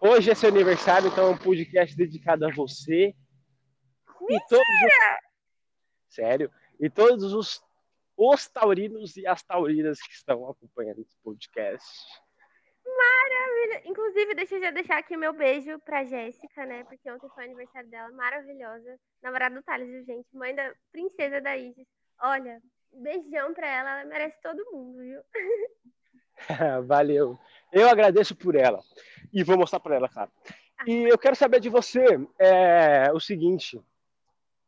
Hoje é seu aniversário, então é um podcast dedicado a você. Mentira! E todos os... Sério. E todos os, os taurinos e as taurinas que estão acompanhando esse podcast. Maravilha! Inclusive, deixa eu já deixar aqui meu beijo pra Jéssica, né? Porque ontem foi o aniversário dela, maravilhosa. Namorada do Thales, gente? Mãe da princesa da Isis. Olha, beijão pra ela, ela merece todo mundo, viu? Valeu. Eu agradeço por ela. E vou mostrar para ela, cara. E eu quero saber de você é, o seguinte: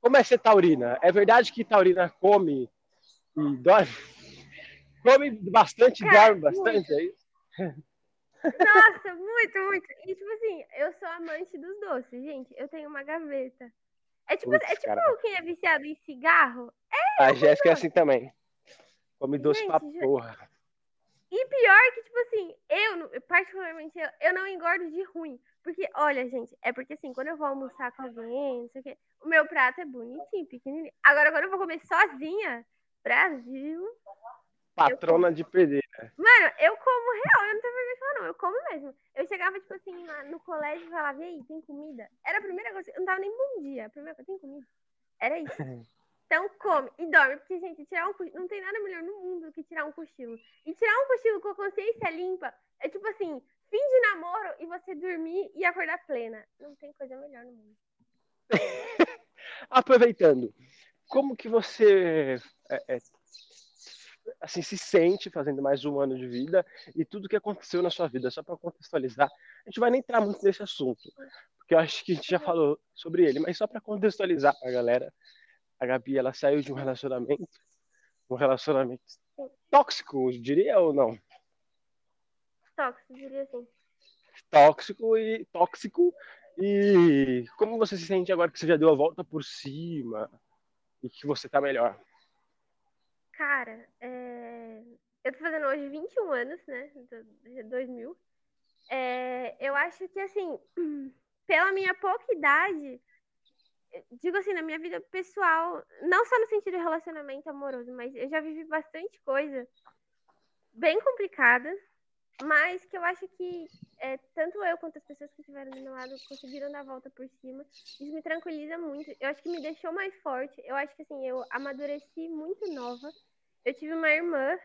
como é ser taurina? É verdade que taurina come e dorme? Come bastante e dorme bastante, é isso? Nossa, muito, muito. E tipo assim, eu sou amante dos doces, gente. Eu tenho uma gaveta. É tipo, Puts, é tipo cara. quem é viciado em cigarro. É, a Jéssica é assim também. Come doce gente, pra porra. E pior que, tipo assim, eu, particularmente, eu, eu não engordo de ruim. Porque, olha, gente, é porque assim, quando eu vou almoçar com alguém, não sei o quê, o meu prato é bonitinho, pequenininho. Agora, quando eu vou comer sozinha, Brasil. Patrona de pedreira. Mano, eu como real, eu não tenho vergonha de falar, não. Eu como mesmo. Eu chegava, tipo assim, no colégio e falava, e aí, tem comida? Era a primeira coisa, eu não tava nem bom dia. A primeira coisa, tem comida? Era isso. Então come e dorme, porque, gente, tirar um não tem nada melhor no mundo do que tirar um cochilo. E tirar um cochilo com a consciência limpa é tipo assim, fim de namoro e você dormir e acordar plena. Não tem coisa melhor no mundo. Aproveitando, como que você é, é, assim se sente fazendo mais um ano de vida e tudo que aconteceu na sua vida, só para contextualizar. A gente vai nem entrar muito nesse assunto, porque eu acho que a gente já falou sobre ele, mas só para contextualizar para a galera a Gabi ela saiu de um relacionamento, um relacionamento tóxico, diria ou não? Tóxico, diria sim. Tóxico e tóxico. E como você se sente agora que você já deu a volta por cima e que você tá melhor? Cara, é... eu tô fazendo hoje 21 anos, né? 2000. É... Eu acho que, assim, pela minha pouca idade, digo assim, na minha vida pessoal, não só no sentido de relacionamento amoroso, mas eu já vivi bastante coisa bem complicada, mas que eu acho que é, tanto eu quanto as pessoas que estiveram do meu lado conseguiram dar a volta por cima. Isso me tranquiliza muito. Eu acho que me deixou mais forte. Eu acho que assim, eu amadureci muito nova. Eu tive uma irmã.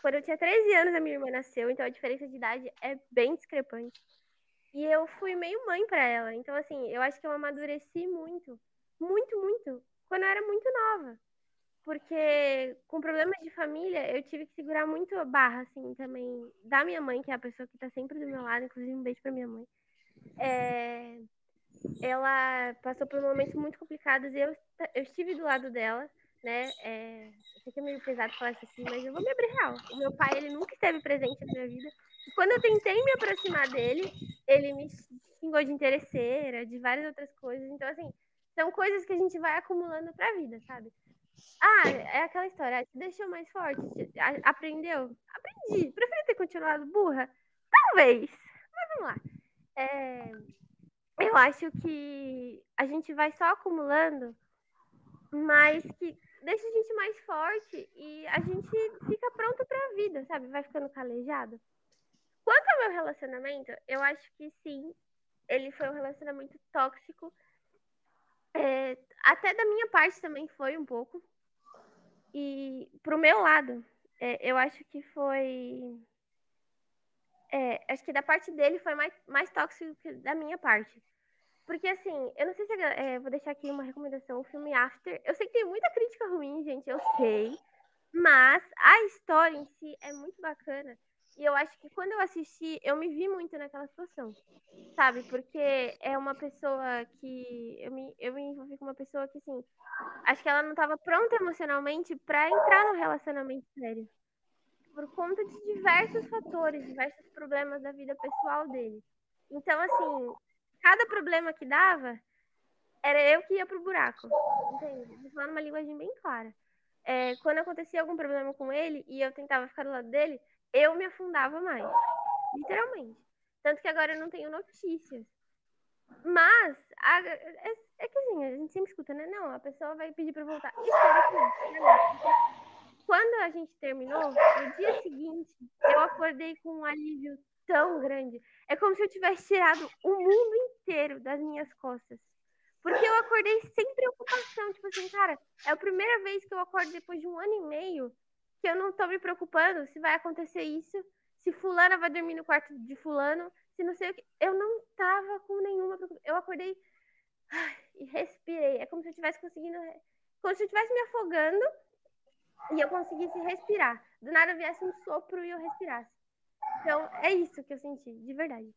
Quando eu tinha 13 anos, a minha irmã nasceu, então a diferença de idade é bem discrepante. E eu fui meio mãe para ela. Então, assim, eu acho que eu amadureci muito. Muito, muito. Quando eu era muito nova. Porque com problemas de família, eu tive que segurar muito a barra, assim, também. Da minha mãe, que é a pessoa que tá sempre do meu lado. Inclusive, um beijo pra minha mãe. É... Ela passou por momentos muito complicados e eu, eu estive do lado dela, né? É... Eu sei que é meio pesado falar isso aqui, mas eu vou me abrir real. O meu pai, ele nunca esteve presente na minha vida. Quando eu tentei me aproximar dele, ele me xingou de interesseira, de várias outras coisas. Então, assim, são coisas que a gente vai acumulando pra vida, sabe? Ah, é aquela história, te deixou mais forte? Aprendeu? Aprendi. Preferi ter continuado burra? Talvez. Mas vamos lá. É, eu acho que a gente vai só acumulando, mas que deixa a gente mais forte e a gente fica pronto pra vida, sabe? Vai ficando calejado. Quanto ao meu relacionamento, eu acho que sim, ele foi um relacionamento tóxico. É, até da minha parte também foi um pouco. E pro meu lado, é, eu acho que foi. É, acho que da parte dele foi mais, mais tóxico que da minha parte. Porque, assim, eu não sei se. É, vou deixar aqui uma recomendação: o filme After. Eu sei que tem muita crítica ruim, gente, eu sei. Mas a história em si é muito bacana. E eu acho que quando eu assisti, eu me vi muito naquela situação, sabe? Porque é uma pessoa que. Eu me, eu me envolvi com uma pessoa que, assim, acho que ela não estava pronta emocionalmente para entrar no relacionamento sério. Por conta de diversos fatores, diversos problemas da vida pessoal dele. Então, assim, cada problema que dava, era eu que ia pro buraco. Entende? Vou falar numa linguagem bem clara. É, quando acontecia algum problema com ele e eu tentava ficar do lado dele, eu me afundava mais. Literalmente. Tanto que agora eu não tenho notícias. Mas, a, é, é, que assim, a gente sempre escuta, né? Não, a pessoa vai pedir pra voltar. Espera que não. Quando a gente terminou, no dia seguinte, eu acordei com um alívio tão grande. É como se eu tivesse tirado o mundo inteiro das minhas costas. Porque eu acordei sem preocupação. Tipo assim, cara, é a primeira vez que eu acordo depois de um ano e meio que eu não tô me preocupando se vai acontecer isso, se fulana vai dormir no quarto de fulano, se não sei o que. Eu não tava com nenhuma preocupação. Eu acordei e respirei. É como se eu tivesse conseguindo. Como se eu estivesse me afogando e eu conseguisse respirar. Do nada viesse um sopro e eu respirasse. Então, é isso que eu senti, de verdade.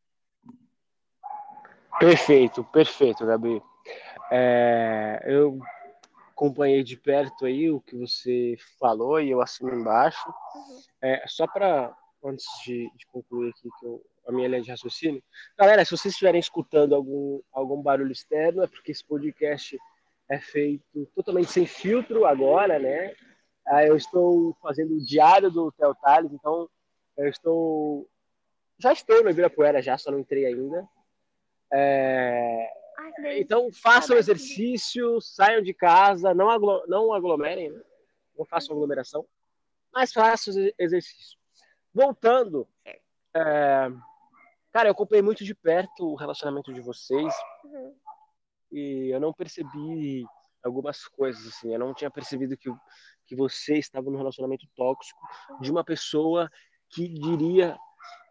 Perfeito, perfeito, Gabi. É, eu acompanhei de perto aí o que você falou e eu assino embaixo. Uhum. É, só para, antes de, de, concluir aqui que eu, a minha linha de raciocínio, galera, se vocês estiverem escutando algum, algum barulho externo, é porque esse podcast é feito totalmente sem filtro agora, né? Ah, eu estou fazendo o diário do Theo Tales, então eu estou. Já estou no Ibirapuera, já, só não entrei ainda. É... Ai, então façam exercício, saiam de casa, não, aglo... não aglomerem, né? não façam aglomeração, mas façam exercício. Voltando, é... cara, eu acompanhei muito de perto o relacionamento de vocês uhum. e eu não percebi algumas coisas assim. Eu não tinha percebido que, que você estava num relacionamento tóxico de uma pessoa que diria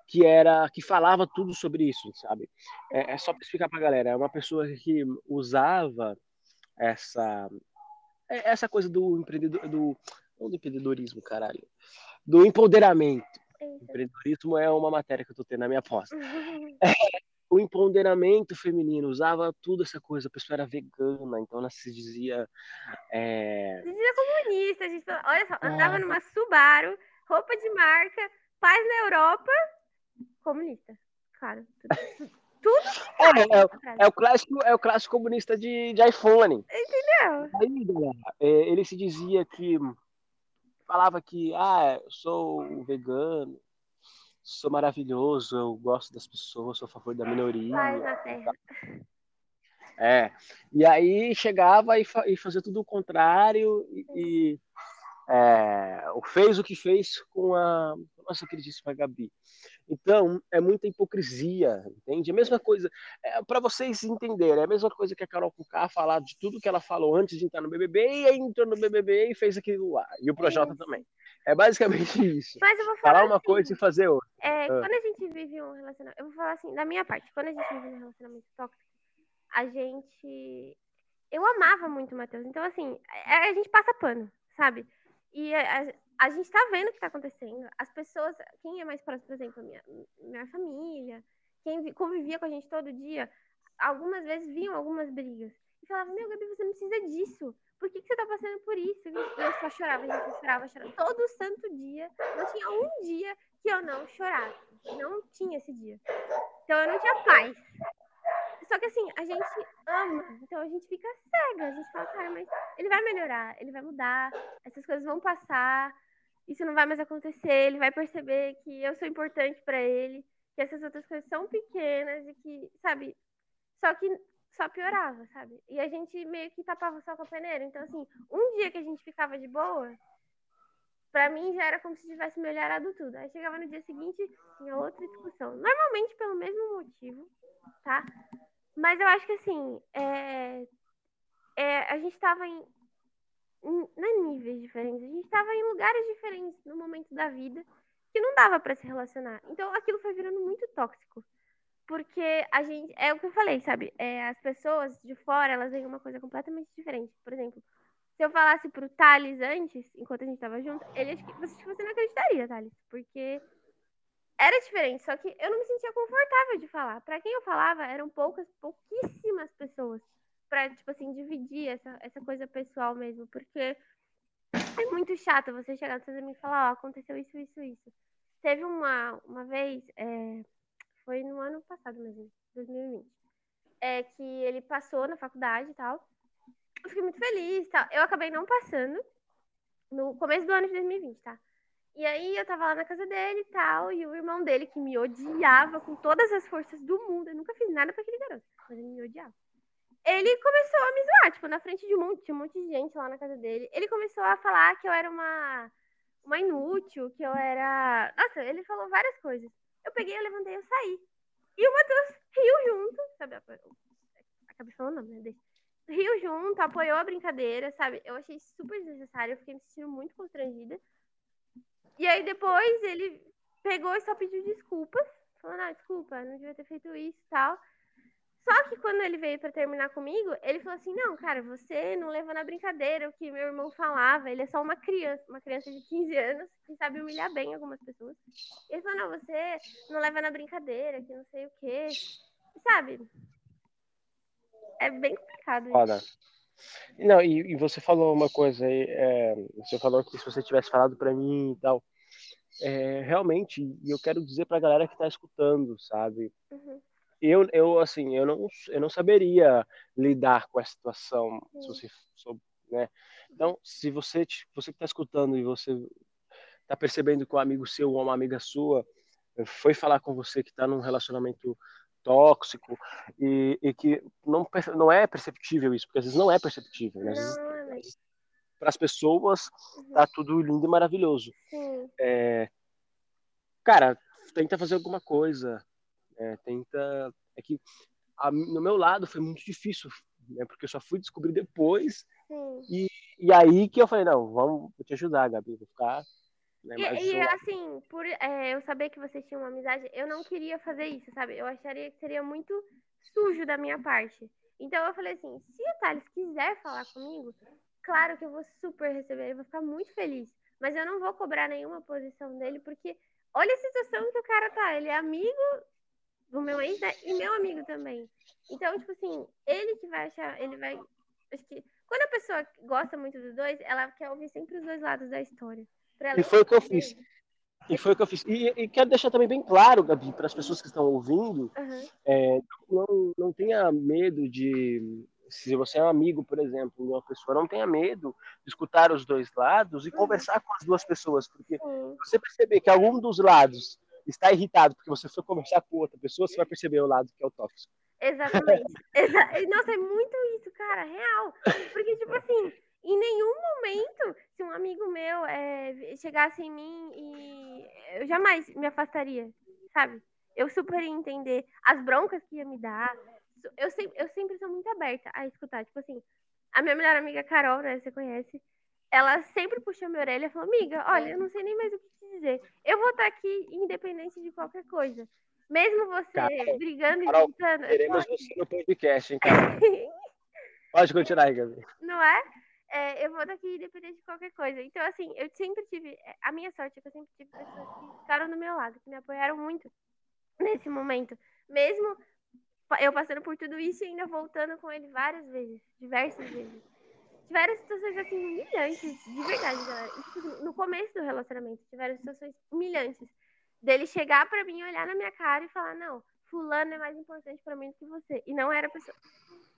que era que falava tudo sobre isso, sabe? É, é só para explicar para a galera. É uma pessoa que usava essa é, essa coisa do empreendedor do não do empreendedorismo, caralho, do empoderamento. Empreendedorismo é uma matéria que eu tô tendo na minha posta. É, o empoderamento feminino, usava tudo essa coisa, a pessoa era vegana, então ela se dizia. É... Se dizia comunista, a gente, olha só, andava é... numa Subaru, roupa de marca, paz na Europa, comunista. Claro. Tudo. É, é, é, o clássico, é o clássico comunista de, de iPhone. Entendeu? Aí, é, ele se dizia que falava que ah, eu sou vegano, sou maravilhoso, eu gosto das pessoas, sou a favor da minoria. Paz na terra. É. E aí chegava e, fa e fazia tudo o contrário e, e é, fez o que fez com a nossa queridíssima Gabi. Então, é muita hipocrisia, entende? A mesma coisa, é, para vocês entenderem, é a mesma coisa que a Carol Cucá falar de tudo que ela falou antes de entrar no BBB, e aí entrou no BBB e fez aquilo lá. E o Projota também. É basicamente isso. Mas eu vou falar, falar uma assim, coisa e fazer outra. É, ah. Quando a gente vive um relacionamento. Eu vou falar assim, da minha parte, quando a gente vive um relacionamento tóxico, a gente. Eu amava muito o Matheus. Então, assim, a, a gente passa pano, sabe? E a, a, a gente tá vendo o que tá acontecendo. As pessoas. Quem é mais próximo, por exemplo, minha, minha família, quem convivia com a gente todo dia, algumas vezes viam algumas brigas. E falavam, meu, Gabi, você não precisa disso por que, que você tá passando por isso? Eu só chorava, gente, eu chorava, chorava. Todo santo dia, não tinha um dia que eu não chorasse. Não tinha esse dia. Então eu não tinha paz. Só que assim, a gente ama, então a gente fica cega. A gente fala, cara, mas ele vai melhorar, ele vai mudar, essas coisas vão passar, isso não vai mais acontecer, ele vai perceber que eu sou importante para ele, que essas outras coisas são pequenas e que, sabe? Só que só piorava, sabe? E a gente meio que tapava só com a peneira. Então, assim, um dia que a gente ficava de boa, pra mim já era como se tivesse melhorado tudo. Aí chegava no dia seguinte, tinha outra discussão. Normalmente pelo mesmo motivo, tá? Mas eu acho que, assim, é... É, a gente tava em, em não é níveis diferentes, a gente tava em lugares diferentes no momento da vida que não dava para se relacionar. Então aquilo foi virando muito tóxico. Porque a gente. É o que eu falei, sabe? É, as pessoas de fora, elas veem uma coisa completamente diferente. Por exemplo, se eu falasse pro Thales antes, enquanto a gente tava junto, ele você, você não acreditaria, Thales. Porque era diferente, só que eu não me sentia confortável de falar. Para quem eu falava, eram poucas, pouquíssimas pessoas. Pra, tipo assim, dividir essa, essa coisa pessoal mesmo. Porque é muito chato você chegar no seu amigo e falar, ó, oh, aconteceu isso, isso, isso. Teve uma, uma vez. É foi no ano passado mesmo, 2020. É que ele passou na faculdade e tal. Eu fiquei muito feliz tal. Eu acabei não passando no começo do ano de 2020, tá? E aí eu tava lá na casa dele e tal, e o irmão dele, que me odiava com todas as forças do mundo, eu nunca fiz nada pra aquele garoto, mas ele me odiava. Ele começou a me zoar, tipo, na frente de um monte, um monte de gente lá na casa dele. Ele começou a falar que eu era uma, uma inútil, que eu era. Nossa, ele falou várias coisas. Eu peguei, eu levantei, eu saí. E o Matheus riu junto, sabe? Acabei falando, não, né? Riu junto, apoiou a brincadeira, sabe? Eu achei super desnecessário, eu fiquei me sentindo muito constrangida. E aí depois ele pegou e só pediu desculpas. Falou, não, desculpa, não devia ter feito isso e tal. Só que quando ele veio para terminar comigo, ele falou assim: Não, cara, você não leva na brincadeira o que meu irmão falava. Ele é só uma criança, uma criança de 15 anos que sabe humilhar bem algumas pessoas. Ele falou: Não, você não leva na brincadeira, que não sei o quê. Sabe? É bem complicado. Foda. Não, e, e, você falou uma coisa aí, é, você falou que se você tivesse falado para mim e tal, é, realmente, e eu quero dizer pra galera que tá escutando, sabe? Uhum eu, eu assim, eu não, eu não saberia lidar com essa situação, se você soube, né? Então, se você, você que está escutando e você está percebendo que um amigo seu ou uma amiga sua foi falar com você que está num relacionamento tóxico e, e, que não, não é perceptível isso, porque às vezes não é perceptível, né? Para as pessoas uhum. tá tudo lindo e maravilhoso. É, cara, tenta fazer alguma coisa, é, tenta. É que a, no meu lado foi muito difícil, né? Porque eu só fui descobrir depois. E, e aí que eu falei, não, vamos vou te ajudar, Gabi, vou ficar. Né, e, e assim, por é, eu saber que vocês tinham uma amizade, eu não queria fazer isso, sabe? Eu acharia que seria muito sujo da minha parte. Então eu falei assim, se o Thales quiser falar comigo, claro que eu vou super receber, eu vou ficar muito feliz. Mas eu não vou cobrar nenhuma posição dele, porque olha a situação que o cara tá. Ele é amigo do meu ex né? e meu amigo também. Então, tipo assim, ele que vai achar, ele vai. Acho que quando a pessoa gosta muito dos dois, ela quer ouvir sempre os dois lados da história. E foi o que eu fiz. E foi o que eu fiz. E, e quero deixar também bem claro, Gabi, para as pessoas que estão ouvindo, uhum. é, não, não tenha medo de. Se você é um amigo, por exemplo, de uma pessoa, não tenha medo de escutar os dois lados e uhum. conversar com as duas pessoas. Porque se você perceber que algum dos lados está irritado porque você foi conversar com outra pessoa, você vai perceber o lado que é o tóxico. Exatamente. Exa Nossa, é muito isso, cara, real. Porque, tipo assim, em nenhum momento, se um amigo meu é, chegasse em mim e eu jamais me afastaria, sabe? Eu super ia entender as broncas que ia me dar. Eu sempre, eu sempre sou muito aberta a escutar. Tipo assim, a minha melhor amiga Carol, né? Você conhece? Ela sempre puxou minha orelha e falou: Amiga, olha, eu não sei nem mais o que te dizer. Eu vou estar aqui independente de qualquer coisa. Mesmo você Carol, brigando Carol, e gritando. Queremos você no podcast, hein, cara? Pode continuar aí, Gabi. Não é? é? Eu vou estar aqui independente de qualquer coisa. Então, assim, eu sempre tive. É, a minha sorte é que eu sempre tive pessoas que ficaram do meu lado, que me apoiaram muito nesse momento. Mesmo eu passando por tudo isso e ainda voltando com ele várias vezes, diversas vezes tiveram situações assim humilhantes, de verdade, galera. Tipo, no começo do relacionamento, tiveram situações humilhantes. Dele chegar para mim, olhar na minha cara e falar: Não, Fulano é mais importante para mim do que você. E não era pessoa.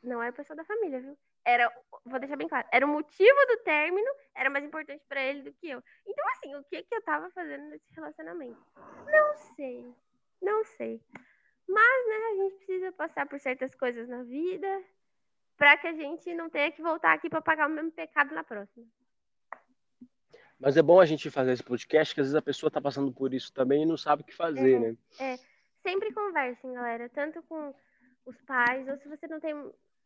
Não era pessoa da família, viu? Era, vou deixar bem claro, era o motivo do término, era mais importante para ele do que eu. Então, assim, o que que eu tava fazendo nesse relacionamento? Não sei. Não sei. Mas, né, a gente precisa passar por certas coisas na vida, para que a gente não tenha que voltar aqui para pagar o mesmo pecado na próxima. Mas é bom a gente fazer esse podcast, que às vezes a pessoa está passando por isso também e não sabe o que fazer, é, né? É, sempre conversem, galera, tanto com os pais, ou se você não tem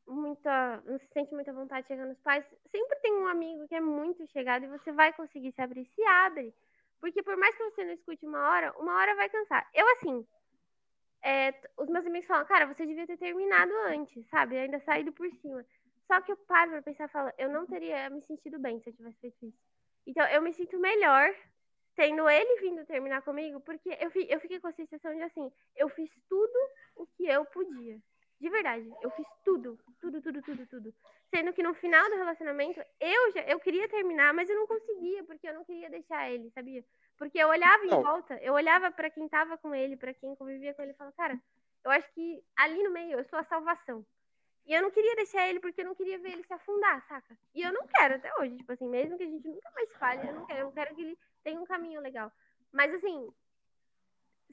muita, não se sente muita vontade de chegar nos pais, sempre tem um amigo que é muito chegado e você vai conseguir se abrir, se abre. Porque por mais que você não escute uma hora, uma hora vai cansar. Eu, assim, é, os meus amigos falam, cara, você devia ter terminado antes, sabe? Ainda saído por cima. Só que eu paro pra pensar e falo, eu não teria me sentido bem se eu tivesse feito isso. Então eu me sinto melhor tendo ele vindo terminar comigo, porque eu, eu fiquei com a sensação de assim, eu fiz tudo o que eu podia. De verdade, eu fiz tudo, tudo, tudo, tudo, tudo. Sendo que no final do relacionamento, eu já eu queria terminar, mas eu não conseguia, porque eu não queria deixar ele, sabia? Porque eu olhava em volta, eu olhava para quem tava com ele, para quem convivia com ele e falava, cara, eu acho que ali no meio eu sou a salvação. E eu não queria deixar ele porque eu não queria ver ele se afundar, saca? E eu não quero até hoje, tipo assim, mesmo que a gente nunca mais fale, eu não quero, eu quero que ele tenha um caminho legal. Mas assim,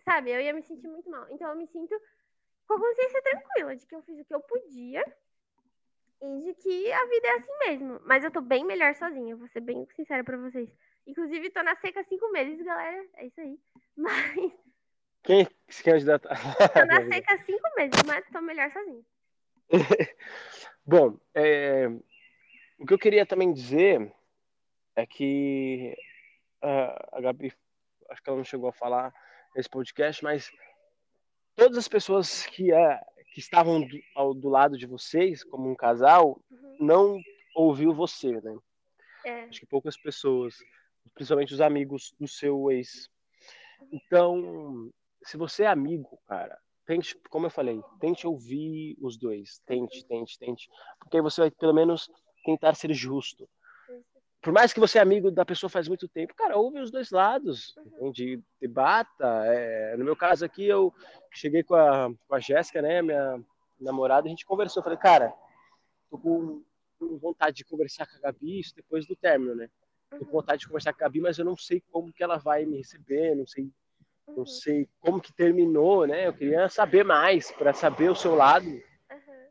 sabe, eu ia me sentir muito mal. Então eu me sinto com a consciência tranquila de que eu fiz o que eu podia e de que a vida é assim mesmo. Mas eu tô bem melhor sozinha, vou ser bem sincera pra vocês. Inclusive, tô na seca há cinco meses, galera. É isso aí. Mas. Quem se candidata? Eu na seca há cinco meses, mas tô melhor sozinho. Bom, é, o que eu queria também dizer é que a Gabi, acho que ela não chegou a falar nesse podcast, mas todas as pessoas que, uh, que estavam do, ao, do lado de vocês, como um casal, uhum. não ouviu você, né? É. Acho que poucas pessoas, principalmente os amigos do seu ex. Então, se você é amigo, cara, tente, como eu falei, tente ouvir os dois. Tente, tente, tente. Porque aí você vai, pelo menos, tentar ser justo. Por mais que você é amigo da pessoa faz muito tempo, cara, ouve os dois lados, entende? Debata. É, no meu caso aqui, eu cheguei com a, com a Jéssica, né, minha namorada, a gente conversou. Falei, cara, tô com, com vontade de conversar com a Gabi isso depois do término, né? Tô com vontade de conversar com a Gabi, mas eu não sei como que ela vai me receber, não sei não sei como que terminou, né? Eu queria saber mais para saber o seu lado. Uhum.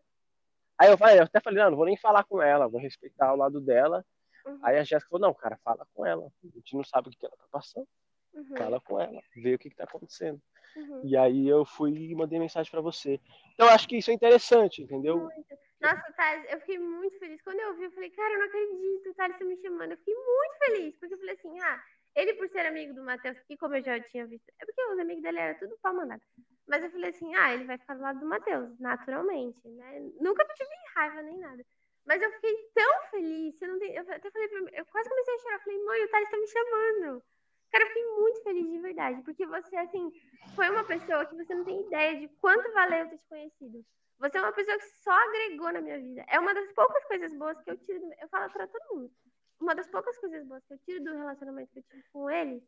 Aí eu falei, eu até falei, não, não vou nem falar com ela, vou respeitar o lado dela. Uhum. Aí a Jéssica falou, não, cara, fala com ela. A gente não sabe o que ela tá passando. Uhum. Fala com ela, vê o que, que tá acontecendo. Uhum. E aí eu fui e mandei mensagem para você. Então acho que isso é interessante, entendeu? Muito. Nossa, Thales, eu fiquei muito feliz. Quando eu vi, eu falei, cara, eu não acredito, Thales, você me chamando. Eu fiquei muito feliz, porque eu falei assim, ah, ele, por ser amigo do Matheus, que como eu já tinha visto, é porque os amigos dele eram tudo pau mandado. Mas eu falei assim, ah, ele vai ficar do lado do Matheus, naturalmente, né? Nunca tive raiva nem nada. Mas eu fiquei tão feliz, eu, eu até falei pra mim, eu quase comecei a chorar, falei, mãe, o Thales tá me chamando. Cara, eu fiquei muito feliz de verdade, porque você, assim, foi uma pessoa que você não tem ideia de quanto valeu ter te conhecido. Você é uma pessoa que só agregou na minha vida. É uma das poucas coisas boas que eu tiro, eu falo pra todo mundo uma das poucas coisas boas que eu tiro do relacionamento que eu tive com ele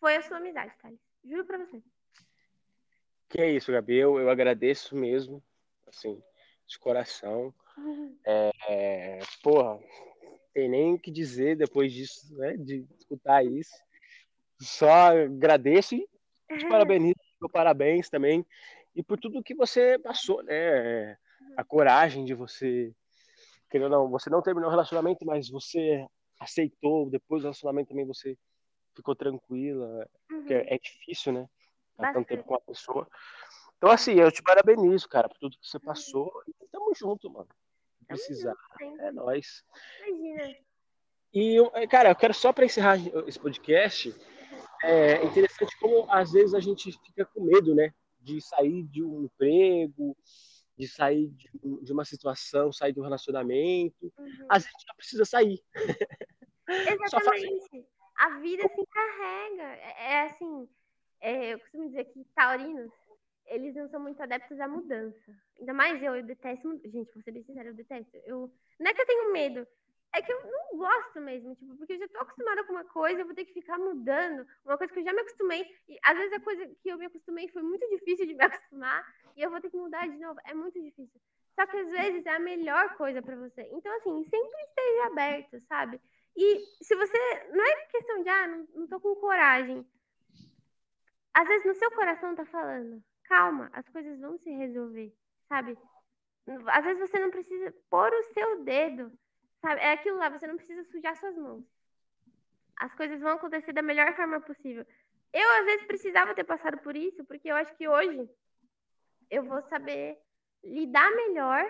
foi a sua amizade, Thales. Juro pra você. Que é isso, Gabi. Eu, eu agradeço mesmo, assim, de coração. É, porra, tem nem o que dizer depois disso, né? De escutar isso. Só agradeço e te parabenizo, parabéns também. E por tudo que você passou, né? A coragem de você querendo não, você não terminou o relacionamento, mas você aceitou, depois do relacionamento também você ficou tranquila, uhum. porque é, difícil, né? Tanto tempo com uma pessoa. Então, assim, eu te parabenizo, cara, por tudo que você uhum. passou. E tamo junto, mano. Precisar. É nóis. Imagina. E, é, cara, eu quero só para encerrar esse podcast, é interessante como às vezes a gente fica com medo, né? De sair de um emprego, de sair de, uma situação, sair de um relacionamento. Uhum. Às vezes não precisa sair. Exatamente. A vida se encarrega. É, é assim, é, eu costumo dizer que taurinos, eles não são muito adeptos à mudança. Ainda mais eu, eu detesto. Gente, vou ser bem sincera, eu detesto. Eu, não é que eu tenho medo, é que eu não gosto mesmo, tipo, porque eu já tô acostumada com uma coisa, eu vou ter que ficar mudando, uma coisa que eu já me acostumei, e às vezes a coisa que eu me acostumei foi muito difícil de me acostumar, e eu vou ter que mudar de novo, é muito difícil. Só que às vezes é a melhor coisa para você. Então, assim, sempre esteja aberto, sabe? E se você. Não é questão de, ah, não, não tô com coragem. Às vezes no seu coração tá falando, calma, as coisas vão se resolver, sabe? Às vezes você não precisa pôr o seu dedo Sabe? É aquilo lá, você não precisa sujar suas mãos. As coisas vão acontecer da melhor forma possível. Eu, às vezes, precisava ter passado por isso, porque eu acho que hoje eu vou saber lidar melhor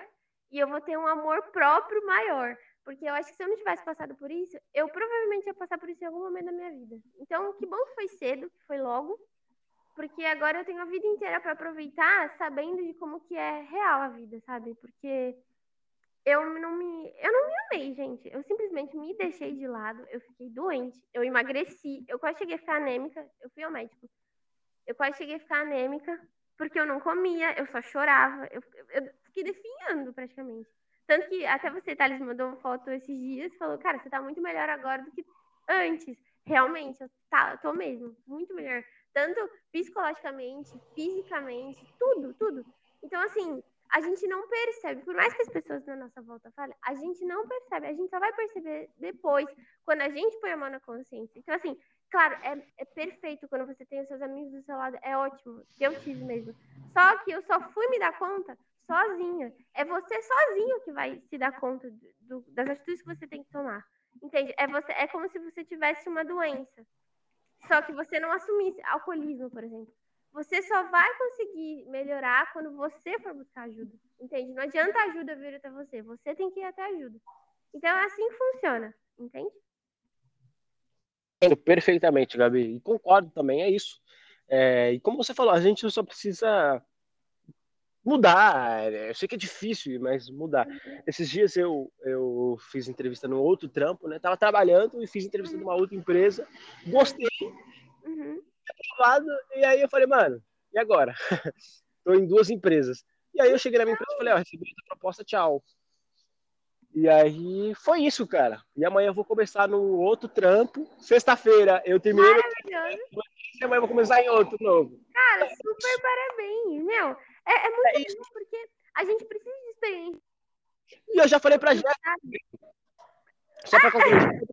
e eu vou ter um amor próprio maior. Porque eu acho que se eu não tivesse passado por isso, eu provavelmente ia passar por isso em algum momento da minha vida. Então, que bom que foi cedo, que foi logo, porque agora eu tenho a vida inteira para aproveitar, sabendo de como que é real a vida, sabe? Porque eu não me. Eu não me amei, gente. Eu simplesmente me deixei de lado. Eu fiquei doente. Eu emagreci. Eu quase cheguei a ficar anêmica. Eu fui ao médico. Eu quase cheguei a ficar anêmica porque eu não comia, eu só chorava. Eu, eu fiquei definhando praticamente. Tanto que até você, Thales, mandou uma foto esses dias e falou: Cara, você tá muito melhor agora do que antes. Realmente, eu, tá, eu tô mesmo. Muito melhor. Tanto psicologicamente, fisicamente, tudo, tudo. Então, assim, a gente não percebe, por mais que as pessoas na nossa volta falem, a gente não percebe, a gente só vai perceber depois, quando a gente põe a mão na consciência. Então, assim, claro, é, é perfeito quando você tem os seus amigos do seu lado, é ótimo, eu tive mesmo. Só que eu só fui me dar conta sozinha. É você sozinho que vai se dar conta do, das atitudes que você tem que tomar. Entende? É, você, é como se você tivesse uma doença. Só que você não assumisse alcoolismo, por exemplo. você só vai conseguir melhorar quando você for buscar ajuda. Entende? Não adianta ajuda vir até você. Você tem que ir até ajuda. Então é assim que funciona. Entende? Perfeitamente, Gabi. E concordo também, é isso. É, e como você falou, a gente só precisa mudar. Eu sei que é difícil, mas mudar. Esses dias eu, eu fiz entrevista no outro trampo, né? Tava trabalhando e fiz entrevista uhum. numa outra empresa. Gostei. Uhum. E aí eu falei, mano, e agora? Tô em duas empresas. E aí eu cheguei na minha empresa e falei, ó, recebi a proposta, tchau. E aí foi isso, cara. E amanhã eu vou começar no outro trampo. Sexta-feira eu terminei. Maravilhoso. E amanhã eu vou começar em outro novo. Cara, super parabéns, meu. É, é muito é bom porque a gente precisa de experiência. E eu já falei pra Jéssica. Só pra concluir.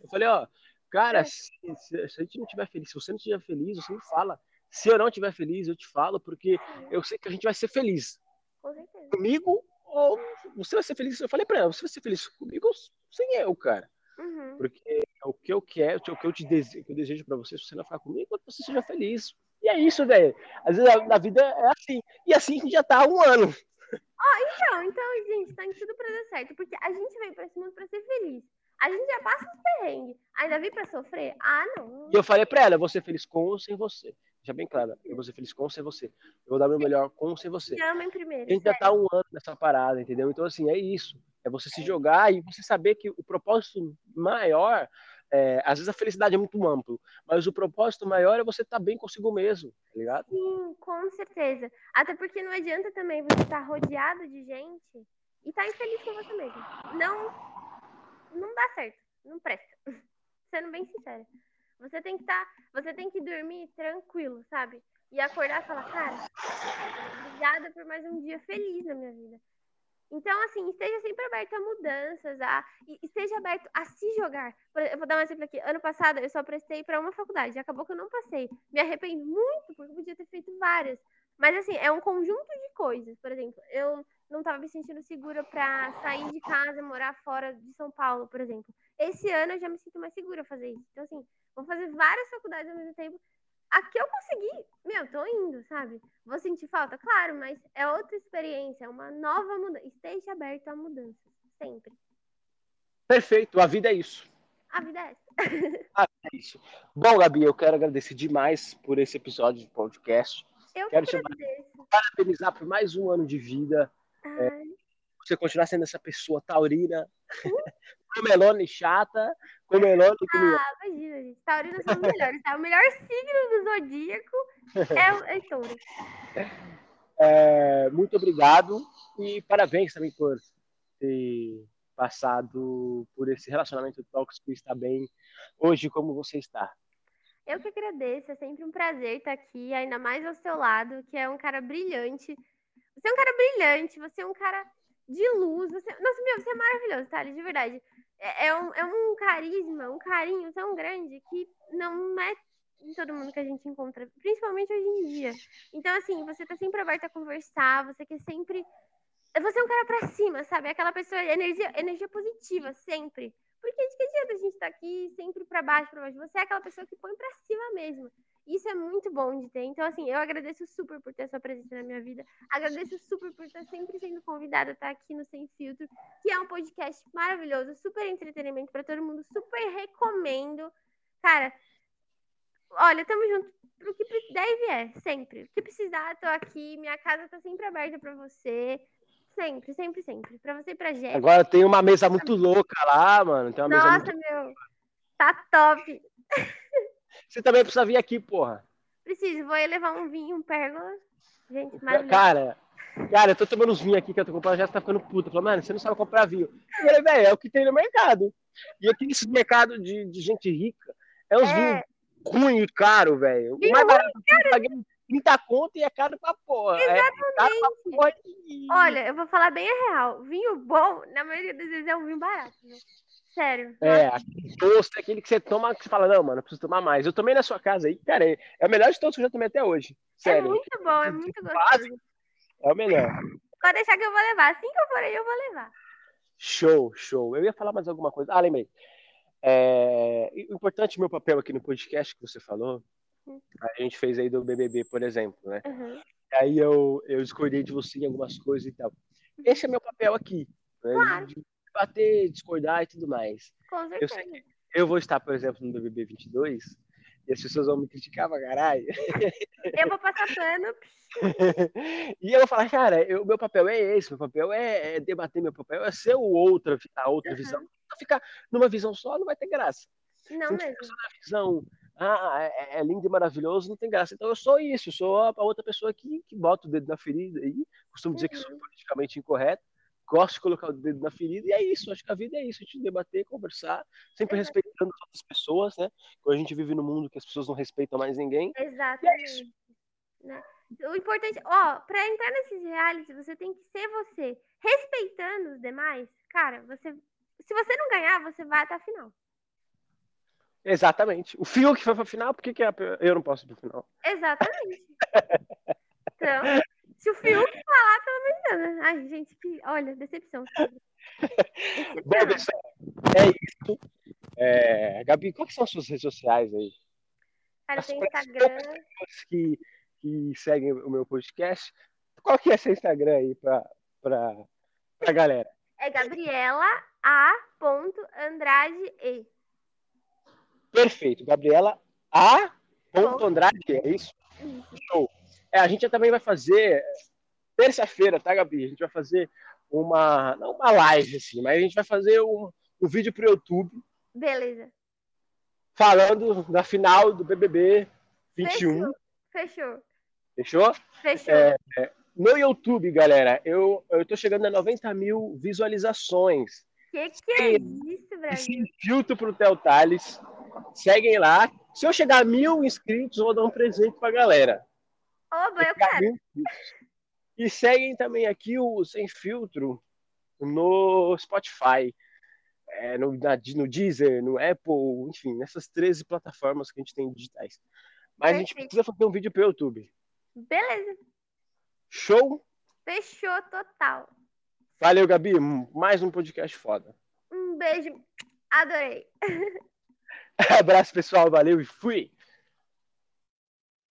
eu falei, ó, cara, é. se, se, se, a gente não estiver feliz, se você não estiver feliz, você me fala. Se eu não estiver feliz, eu te falo, porque eu sei que a gente vai ser feliz. Com certeza. Comigo, ou você vai ser feliz. Eu falei pra ela, você vai ser feliz comigo ou sem eu, cara. Uhum. Porque o que eu quero, o que eu te desejo, que eu desejo pra você, se você não ficar comigo, você seja feliz. E é isso, velho. Às vezes a, a, vida é assim. E assim a gente já tá há um ano. Oh, então, então, gente, tá em tudo pra dar certo. Porque a gente veio pra esse mundo pra ser feliz. A gente já passa os perrengues. Ainda vem pra sofrer? Ah, não. E eu falei pra ela, eu vou ser feliz com ou sem você. Já bem claro, eu vou ser feliz com ou sem você. Eu vou dar meu melhor com ou sem você. Me em primeiro. A gente sério. já tá um ano nessa parada, entendeu? Então, assim, é isso. É você se jogar e você saber que o propósito maior é, às vezes a felicidade é muito amplo, mas o propósito maior é você estar tá bem consigo mesmo, tá ligado? Sim, com certeza. Até porque não adianta também você estar tá rodeado de gente e estar tá infeliz com você mesmo. Não, não dá certo, não presta. Sendo bem sincera. Você tem que estar, você tem que dormir tranquilo, sabe? E acordar e falar, cara, obrigada por mais um dia feliz na minha vida. Então, assim, esteja sempre aberto a mudanças, a, esteja aberto a se jogar. Eu vou dar um exemplo aqui. Ano passado eu só prestei para uma faculdade, acabou que eu não passei. Me arrependo muito, porque eu podia ter feito várias. Mas, assim, é um conjunto de coisas. Por exemplo, eu não estava me sentindo segura para sair de casa, morar fora de São Paulo, por exemplo. Esse ano eu já me sinto mais segura fazer isso. Então, assim, vou fazer várias faculdades ao mesmo tempo aqui eu consegui, meu, tô indo, sabe? Vou sentir falta, claro, mas é outra experiência, é uma nova mudança. Esteja aberto a mudanças, sempre. Perfeito, a vida é isso. A vida é essa. ah, é isso. Bom, Gabi, eu quero agradecer demais por esse episódio de podcast. Eu quero te parabenizar por mais um ano de vida. É, você continuar sendo essa pessoa taurina, uh. comelone chata, comelone que Ah, imagina, gente. Taurinos são os melhores, tá? O melhor signo do zodíaco é, é touro. É, muito obrigado e parabéns também por ter passado por esse relacionamento tóxico e estar bem hoje como você está. Eu que agradeço, é sempre um prazer estar aqui, ainda mais ao seu lado, que é um cara brilhante. Você é um cara brilhante, você é um cara de luz. Você... Nossa, meu, você é maravilhoso, Thales, de verdade. É, é, um, é um carisma, um carinho tão grande que não é em todo mundo que a gente encontra, principalmente hoje em dia. Então, assim, você tá sempre aberto a conversar, você quer sempre. Você é um cara pra cima, sabe? Aquela pessoa, energia, energia positiva, sempre. Porque de que adianta a gente estar tá aqui sempre pra baixo, pra baixo? Você é aquela pessoa que põe pra cima mesmo. Isso é muito bom de ter. Então, assim, eu agradeço super por ter sua presença na minha vida. Agradeço super por estar sempre sendo convidada a estar aqui no Sem Filtro, que é um podcast maravilhoso, super entretenimento para todo mundo. Super recomendo. Cara, olha, tamo junto pro que deve é, sempre. O que precisar, tô aqui. Minha casa tá sempre aberta para você. Sempre, sempre, sempre. Pra você e pra gente. Agora tem uma mesa muito louca lá, mano. Tem uma Nossa, mesa muito... meu. Tá top. Você também precisa vir aqui, porra. Preciso, vou levar um vinho, um pérgola. Gente, maravilhoso. Cara, cara, eu tô tomando uns vinhos aqui que eu tô comprando, já tá ficando puta. Falei, mano, você não sabe comprar vinho. Eu falei, velho, é o que tem no mercado. E aqui nesse mercado de, de gente rica, é uns é. vinhos ruim e caro, velho. O mais barato eu paguei 30 conto e é caro pra porra. Exatamente. É caro pra porra de... Olha, eu vou falar bem a real. Vinho bom, na maioria das vezes, é um vinho barato. Né? Sério. É, aquele doce, aquele que você toma, que você fala, não, mano, eu preciso tomar mais. Eu tomei na sua casa aí, cara, é, é o melhor de todos que eu já tomei até hoje. É Sério. É muito bom, é muito gostoso. É o melhor. Pode deixar que eu vou levar. Assim que eu for aí, eu vou levar. Show, show. Eu ia falar mais alguma coisa. Ah, lembrei. É, o importante, meu papel aqui no podcast que você falou, A gente fez aí do BBB, por exemplo, né? Uhum. Aí eu, eu discordei de você em algumas coisas e tal. Esse é meu papel aqui. Né? Claro. De debater, discordar e tudo mais. Com Eu certeza. sei que eu vou estar, por exemplo, no BBB 22 e as pessoas vão me criticar pra caralho. Eu vou passar pano. e eu vou falar, cara, o meu papel é esse, meu papel é, é debater, meu papel é ser o outra, a outra Uhum. visão. Ficar numa visão só, não vai ter graça. Não Se mesmo. na visão, ah, é, é lindo e maravilhoso, não tem graça. Então eu sou isso, eu sou a, outra pessoa que, que bota o dedo na ferida aí. Costumo dizer que sou Uhum. politicamente incorreto. Gosto de colocar o dedo na ferida, e é isso. Acho que a vida é isso, a gente debater, conversar, sempre respeitando as outras pessoas, né? Quando a gente vive num mundo que as pessoas não respeitam mais ninguém. Exatamente. Né? O importante, ó, pra entrar nesses realities, você tem que ser você. Respeitando os demais, cara, você. Se você não ganhar, você vai até a final. Exatamente. O Fiuk foi pra final, por que, que a- eu não posso ir pra final? Exatamente. Então, se o Fiuk falar, pelo Deus, né? Ai, gente, que. Olha, decepção. sabe? Bom, Decepção. pessoal, é isso. É, Gabi, quais são as suas redes sociais aí? Cara, as tem Instagram. Que, que seguem o meu podcast, qual que é seu Instagram aí pra, pra, pra galera? É Gabriela A. Andrade E. Perfeito. Gabriela A. Andrade, é isso? Isso. Show. É, a gente também vai fazer terça-feira, tá, Gabi? A gente vai fazer uma, não uma live, assim, mas a gente vai fazer um, um vídeo pro YouTube Beleza. falando da final do BBB 21. Fechou. Fechou? Fechou. É, No YouTube, galera, eu, eu tô chegando a 90 mil visualizações. Que que é isso, Brasil? Filtro pro Theo Tales. Seguem lá. Se eu chegar a mil inscritos, eu vou dar um presente pra galera. Oba, eu quero. E seguem também aqui o Sem Filtro no Spotify, é, no, na- no Deezer, no Apple, enfim, nessas 13 plataformas que a gente tem digitais. Mas a gente Perfeito. precisa fazer um vídeo pro YouTube. Beleza. Show? Fechou total. Valeu, Gabi. Mais um podcast foda. Um beijo. Adorei. Abraço, pessoal. Valeu e fui!